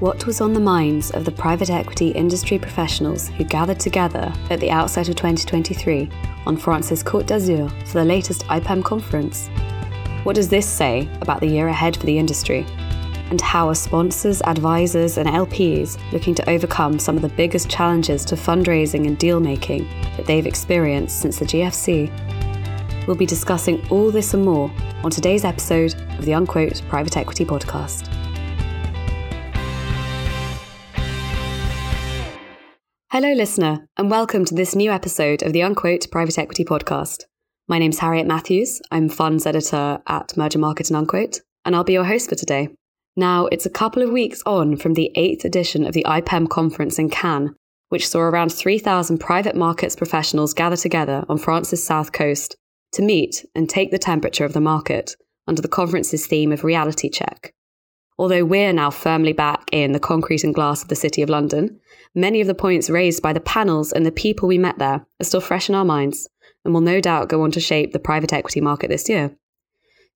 What was on the minds of the private equity industry professionals who gathered together at the outset of 2023 on France's Côte d'Azur for the latest IPEM conference? What does this say about the year ahead for the industry? And how are sponsors, advisors, and LPs looking to overcome some of the biggest challenges to fundraising and deal making that they've experienced since the GFC? We'll be discussing all this and more on today's episode of the Unquote Private Equity Podcast. Hello, listener, and welcome to this new episode of the Unquote Private Equity Podcast. My name's Harriet Matthews. I'm funds editor at Mergermarket and Unquote, and I'll be your host for today. Now, it's a couple of weeks on from the eighth edition of the IPEM conference in Cannes, which saw around 3,000 private markets professionals gather together on France's south coast to meet and take the temperature of the market under the conference's theme of reality check. Although we're now firmly back in the concrete and glass of the City of London, many of the points raised by the panels and the people we met there are still fresh in our minds and will no doubt go on to shape the private equity market this year.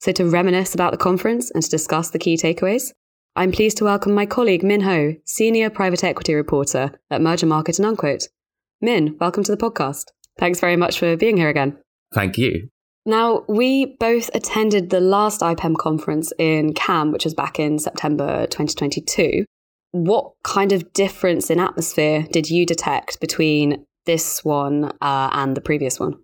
So, to reminisce about the conference and to discuss the key takeaways, I'm pleased to welcome my colleague Min Ho, Senior Private Equity Reporter at Mergermarket and Unquote. Min, welcome to the podcast. Thanks very much for being here again. Thank you. Now, we both attended the last IPEM conference in Cannes, which was back in September 2022. What kind of difference in atmosphere did you detect between this one uh, and the previous one?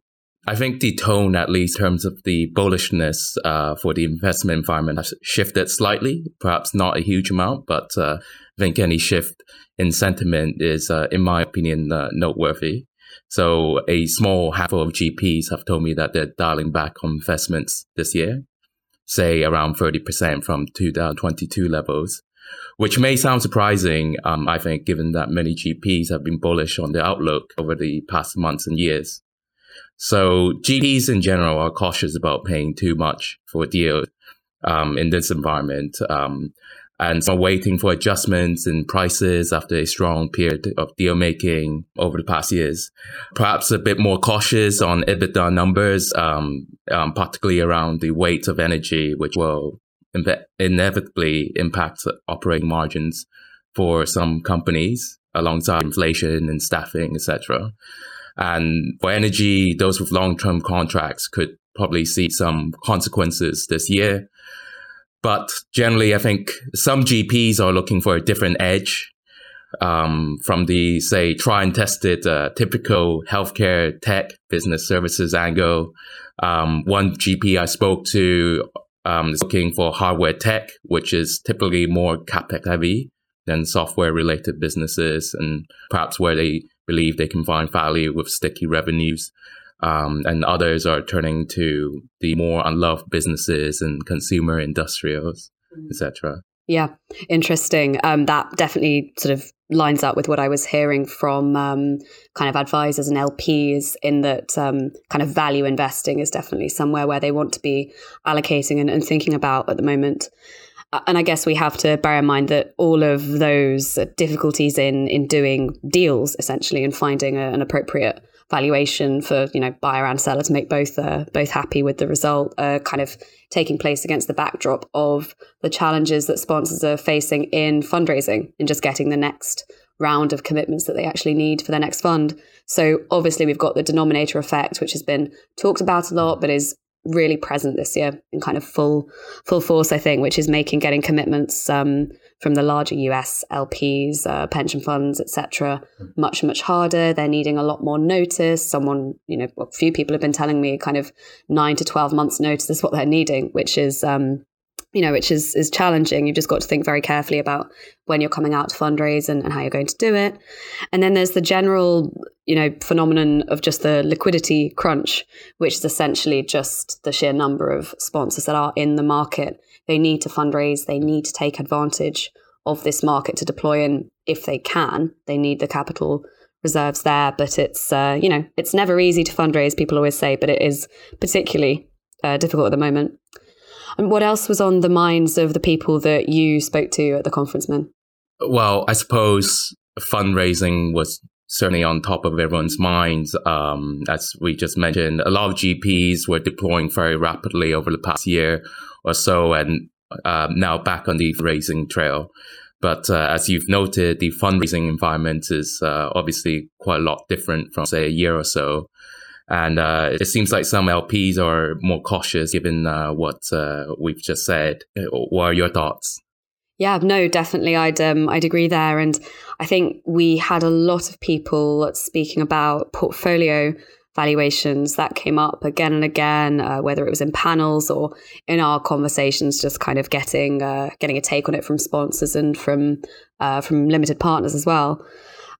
I think the tone, at least in terms of the bullishness uh, for the investment environment, has shifted slightly. Perhaps not a huge amount, but uh, I think any shift in sentiment is, uh, in my opinion, uh, noteworthy. So a small handful of GPs have told me that they're dialing back on investments this year, say around 30% from 2022 levels, which may sound surprising, um, I think, given that many GPs have been bullish on the outlook over the past months and years. So GPs in general are cautious about paying too much for a deal um, in this environment. Um, and so waiting for adjustments in prices after a strong period of deal making over the past years. Perhaps a bit more cautious on EBITDA numbers, um, um, particularly around the weight of energy, which will inevitably impact operating margins for some companies alongside inflation and staffing, etc. And for energy, those with long-term contracts could probably see some consequences this year but generally, I think some GPs are looking for a different edge um, from the, say, try and tested uh, typical healthcare tech business services angle. Um, one GP I spoke to um, is looking for hardware tech, which is typically more capex heavy than software related businesses, and perhaps where they believe they can find value with sticky revenues um, and others are turning to the more unloved businesses and consumer industrials, mm. etc. Yeah, interesting. Um, that definitely sort of lines up with what I was hearing from um, kind of advisors and LPs in that um, kind of value investing is definitely somewhere where they want to be allocating and, and thinking about at the moment. Uh, and I guess we have to bear in mind that all of those difficulties in in doing deals essentially and finding a, an appropriate valuation for you know buyer and seller to make both uh, both happy with the result uh, kind of taking place against the backdrop of the challenges that sponsors are facing in fundraising and just getting the next round of commitments that they actually need for their next fund. So obviously we've got the denominator effect, which has been talked about a lot, but is really present this year in kind of full full force, I think, which is making getting commitments um, from the larger US LPs, uh, pension funds, etc., much much harder. They're needing a lot more notice. Someone, you know, a few people have been telling me kind of nine to twelve months notice is what they're needing, which is um, you know, which is is challenging. You've just got to think very carefully about when you're coming out to fundraise and, and how you're going to do it. And then there's the general, you know, phenomenon of just the liquidity crunch, which is essentially just the sheer number of sponsors that are in the market. They need to fundraise, they need to take advantage of this market to deploy in if they can. They need the capital reserves there, but it's uh, you know, it's never easy to fundraise, people always say, but it is particularly uh, difficult at the moment. And what else was on the minds of the people that you spoke to at the conference, Min? Well, I suppose fundraising was certainly on top of everyone's minds. Um, as we just mentioned, a lot of GPs were deploying very rapidly over the past year or so, and uh, now back on the raising trail. But uh, as you've noted, the fundraising environment is uh, obviously quite a lot different from, say, a year or so. And uh, it seems like some LPs are more cautious given uh, what uh, we've just said. What are your thoughts? Yeah, no, definitely. I'd um, I'd agree there, and I think we had a lot of people speaking about portfolio valuations that came up again and again, uh, whether it was in panels or in our conversations, just kind of getting uh, getting a take on it from sponsors and from uh, from limited partners as well.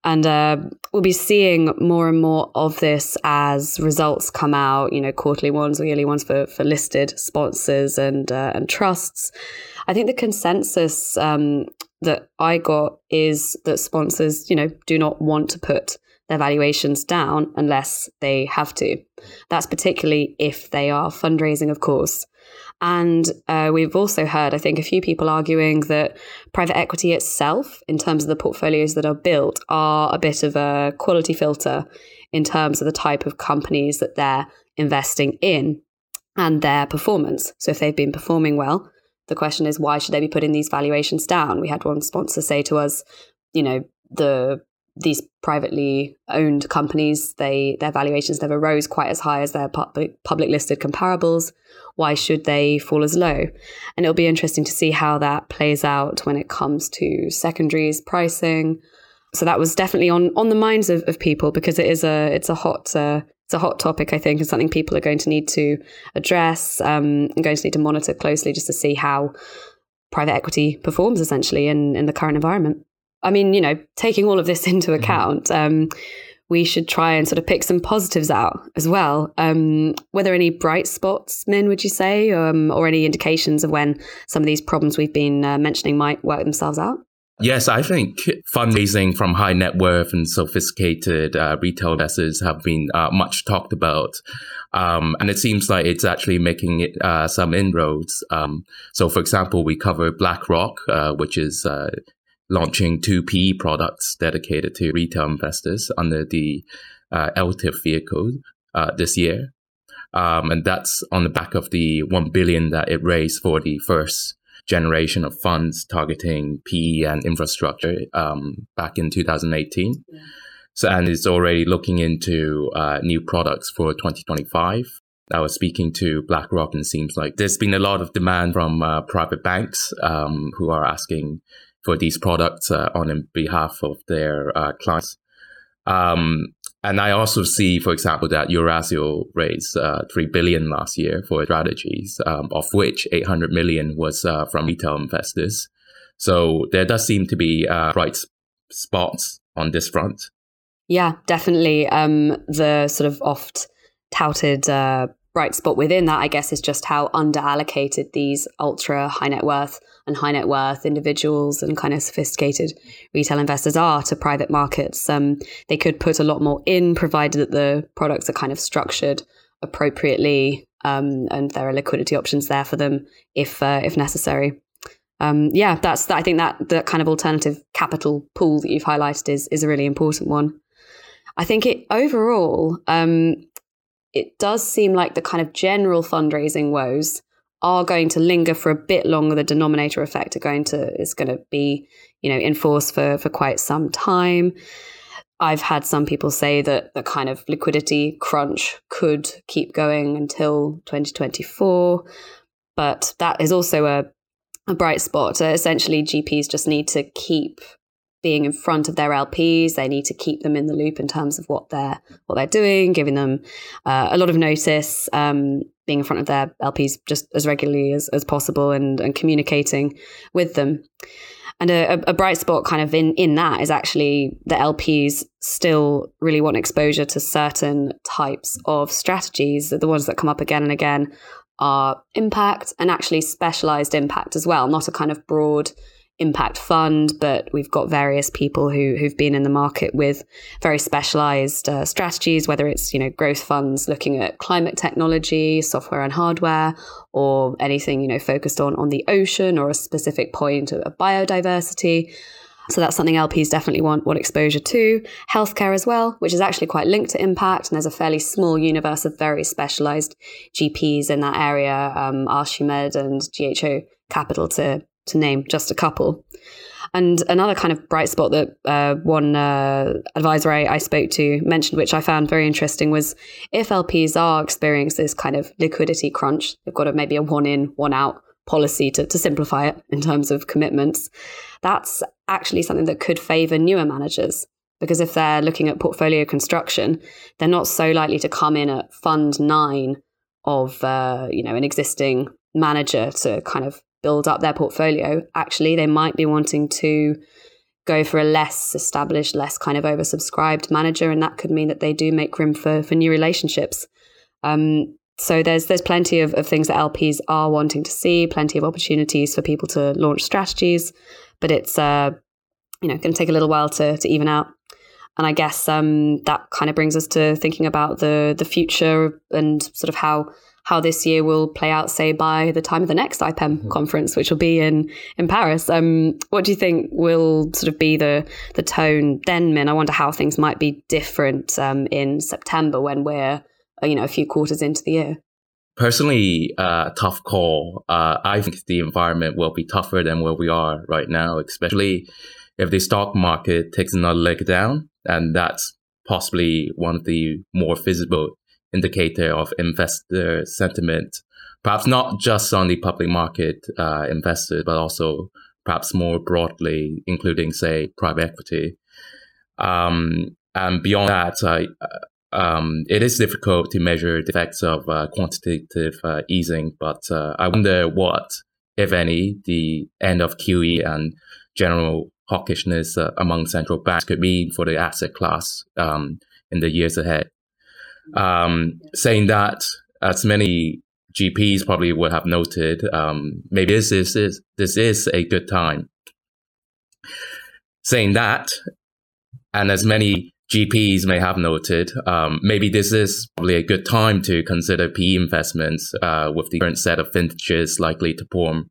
And uh, we'll be seeing more and more of this as results come out, you know, quarterly ones or yearly ones for, for listed sponsors and uh, and trusts. I think the consensus um, that I got is that sponsors, you know, do not want to put their valuations down unless they have to. That's particularly if they are fundraising, of course. And uh, we've also heard, I think, a few people arguing that private equity itself, in terms of the portfolios that are built, are a bit of a quality filter in terms of the type of companies that they're investing in and their performance. So if they've been performing well, the question is why should they be putting these valuations down? We had one sponsor say to us, you know, the these privately owned companies, they their valuations never rose quite as high as their public, public listed comparables. Why should they fall as low? And it'll be interesting to see how that plays out when it comes to secondaries pricing. So that was definitely on on the minds of, of people because it is a it's a hot uh, it's a hot topic I think and something people are going to need to address um, and going to need to monitor closely just to see how private equity performs essentially in in the current environment. I mean, you know, taking all of this into mm-hmm. account, um, we should try and sort of pick some positives out as well. Um, were there any bright spots, Min, would you say, um, or any indications of when some of these problems we've been uh, mentioning might work themselves out? Yes, I think fundraising from high net worth and sophisticated uh, retail investors have been uh, much talked about. Um, and it seems like it's actually making it, uh, some inroads. Um, so, for example, we cover BlackRock, uh, which is uh, launching two PE products dedicated to retail investors under the uh, ELTIF vehicle uh, this year. Um, and that's on the back of the 1 billion that it raised for the first generation of funds targeting PE and infrastructure um, back in 2018. Yeah. So, and it's already looking into uh, new products for 2025. I was speaking to BlackRock, and it seems like there's been a lot of demand from uh, private banks um, who are asking for these products uh, on behalf of their uh, clients. Um, and I also see, for example, that Eurazeo raised uh, three billion last year for strategies, um, of which 800 million was uh, from retail investors. So there does seem to be uh, bright spots on this front. Yeah, definitely. Um, the sort of oft touted uh, bright spot within that, I guess, is just how underallocated these ultra high net worth and high net worth individuals and kind of sophisticated retail investors are to private markets. Um, they could put a lot more in, provided that the products are kind of structured appropriately um, and there are liquidity options there for them if uh, if necessary. Um, yeah, that's I think that that kind of alternative capital pool that you've highlighted is is a really important one. I think it overall um, it does seem like the kind of general fundraising woes are going to linger for a bit longer. The denominator effect are going to is going to be, you know, in force for for quite some time. I've had some people say that the kind of liquidity crunch could keep going until 2024, but that is also a a bright spot. Uh, essentially, GPs just need to keep being in front of their LPs. They need to keep them in the loop in terms of what they're what they're doing, giving them uh, a lot of notice, um, being in front of their LPs just as regularly as, as possible, and, and communicating with them. And a, a, bright spot kind of in in that is actually the LPs still really want exposure to certain types of strategies. The ones that come up again and again are impact and actually specialized impact as well, not a kind of broad impact fund, but we've got various people who who've been in the market with very specialized uh, strategies, whether it's you know growth funds looking at climate technology, software and hardware, or anything you know focused on on the ocean or a specific point of biodiversity. So that's something LPs definitely want want exposure to. Healthcare as well, which is actually quite linked to impact, and there's a fairly small universe of very specialized GPs in that area, um, Archimed and GHO Capital to to name just a couple. And another kind of bright spot that uh, one uh, advisor I, I, spoke to mentioned, which I found very interesting, was if LPs are experiencing this kind of liquidity crunch, they've got a, maybe a one in, one out policy to, to simplify it in terms of commitments. That's actually something that could favor newer managers because if they're looking at portfolio construction, they're not so likely to come in at fund nine of uh, you know an existing manager to kind of build up their portfolio. Actually, they might be wanting to go for a less established, less kind of oversubscribed manager, and that could mean that they do make room for for new relationships. Um, so there's there's plenty of, of things that LPs are wanting to see, plenty of opportunities for people to launch strategies, but it's uh, you know going to take a little while to to even out. And I guess um, that kind of brings us to thinking about the the future and sort of how how this year will play out, say by the time of the next IPEM mm-hmm. conference, which will be in in Paris. Um, what do you think will sort of be the the tone then, Min? I wonder how things might be different um, in September when we're uh, you know a few quarters into the year. Personally, uh, tough call. Uh, I think the environment will be tougher than where we are right now, especially if the stock market takes another leg down, and that's possibly one of the more visible indicator of investor sentiment, perhaps not just on the public market uh, but also perhaps more broadly, including, say, private equity. Um, and beyond that, I, um, it is difficult to measure the effects of uh, quantitative uh, easing, but uh, I wonder what, if any, the end of QE and general hawkishness uh, among central banks could mean for the asset class um, in the years ahead. Um, saying that, as many GPs probably would have noted, um, maybe this is this is a good time. Saying that, and as many GPs may have noted, um, maybe this is probably a good time to consider PE investments uh, with the current set of vintages likely to perform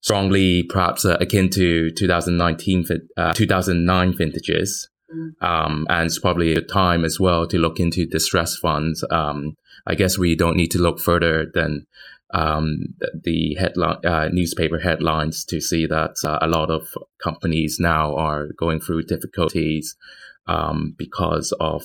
strongly, perhaps uh, akin to 2019, uh, 2009 vintages. Mm. Um, and it's probably a time as well to look into distress funds. Um, I guess we don't need to look further than um, the headline uh, newspaper headlines to see that uh, a lot of companies now are going through difficulties um, because of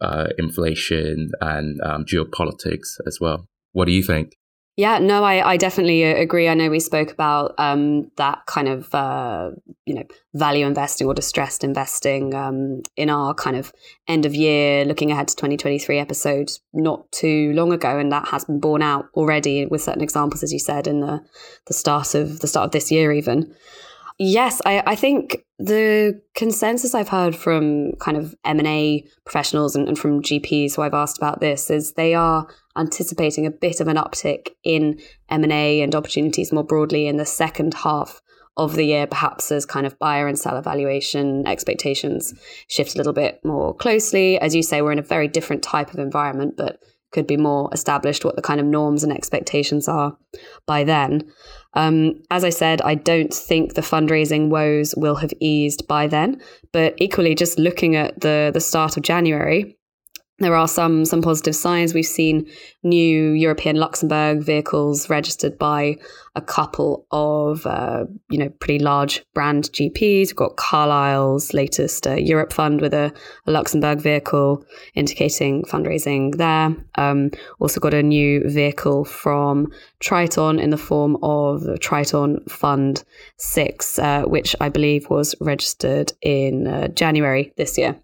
uh, inflation and um, geopolitics as well. What do you think? Yeah, no, I, I definitely uh, agree. I know we spoke about um, that kind of uh, you know value investing or distressed investing um, in our kind of end of year, looking ahead to 2023 episode not too long ago, and that has been borne out already with certain examples, as you said, in the the start of the start of this year, even. Yes, I, I think the consensus I've heard from kind of M&A professionals and, and from GPs who I've asked about this is they are anticipating a bit of an uptick in M&A and opportunities more broadly in the second half of the year, perhaps as kind of buyer and seller valuation expectations shift a little bit more closely. As you say, we're in a very different type of environment, but could be more established what the kind of norms and expectations are by then. Um, as I said, I don't think the fundraising woes will have eased by then, but equally, just looking at the the start of January, there are some some positive signs. We've seen new European Luxembourg vehicles registered by a couple of uh, you know pretty large brand GPs. We've got Carlyle's latest uh, Europe fund with a, a, Luxembourg vehicle indicating fundraising there. Um, also got a new vehicle from Triton in the form of Triton Fund Six, uh, which I believe was registered in uh, January this year.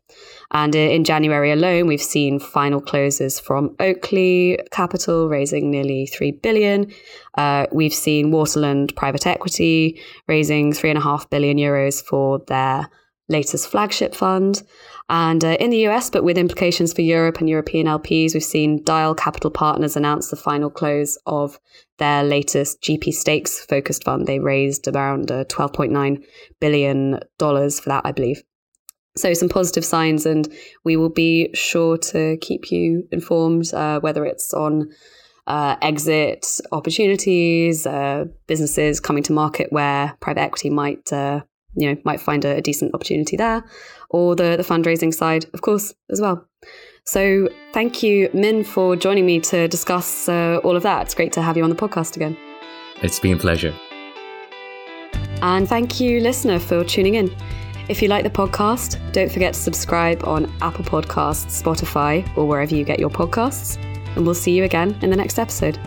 And in January alone, we've seen final closes from Oakley Capital raising nearly 3 billion. Uh, we've seen Waterland Private Equity raising 3.5 billion euros for their latest flagship fund. And uh, in the US, but with implications for Europe and European LPs, we've seen Dyal Capital Partners announce the final close of their latest GP stakes focused fund. They raised around uh, $12.9 billion for that, I believe. So, some positive signs, and we will be sure to keep you informed, uh, whether it's on uh, exit opportunities, uh, businesses coming to market where private equity might, uh, you know, might find a, a, decent opportunity there, or the, the fundraising side, of course, as well. So, thank you, Min, for joining me to discuss uh, all of that. It's great to have you on the podcast again. It's been a pleasure. And thank you, listener, for tuning in. If you like the podcast, don't forget to subscribe on Apple Podcasts, Spotify, or wherever you get your podcasts. And we'll see you again in the next episode.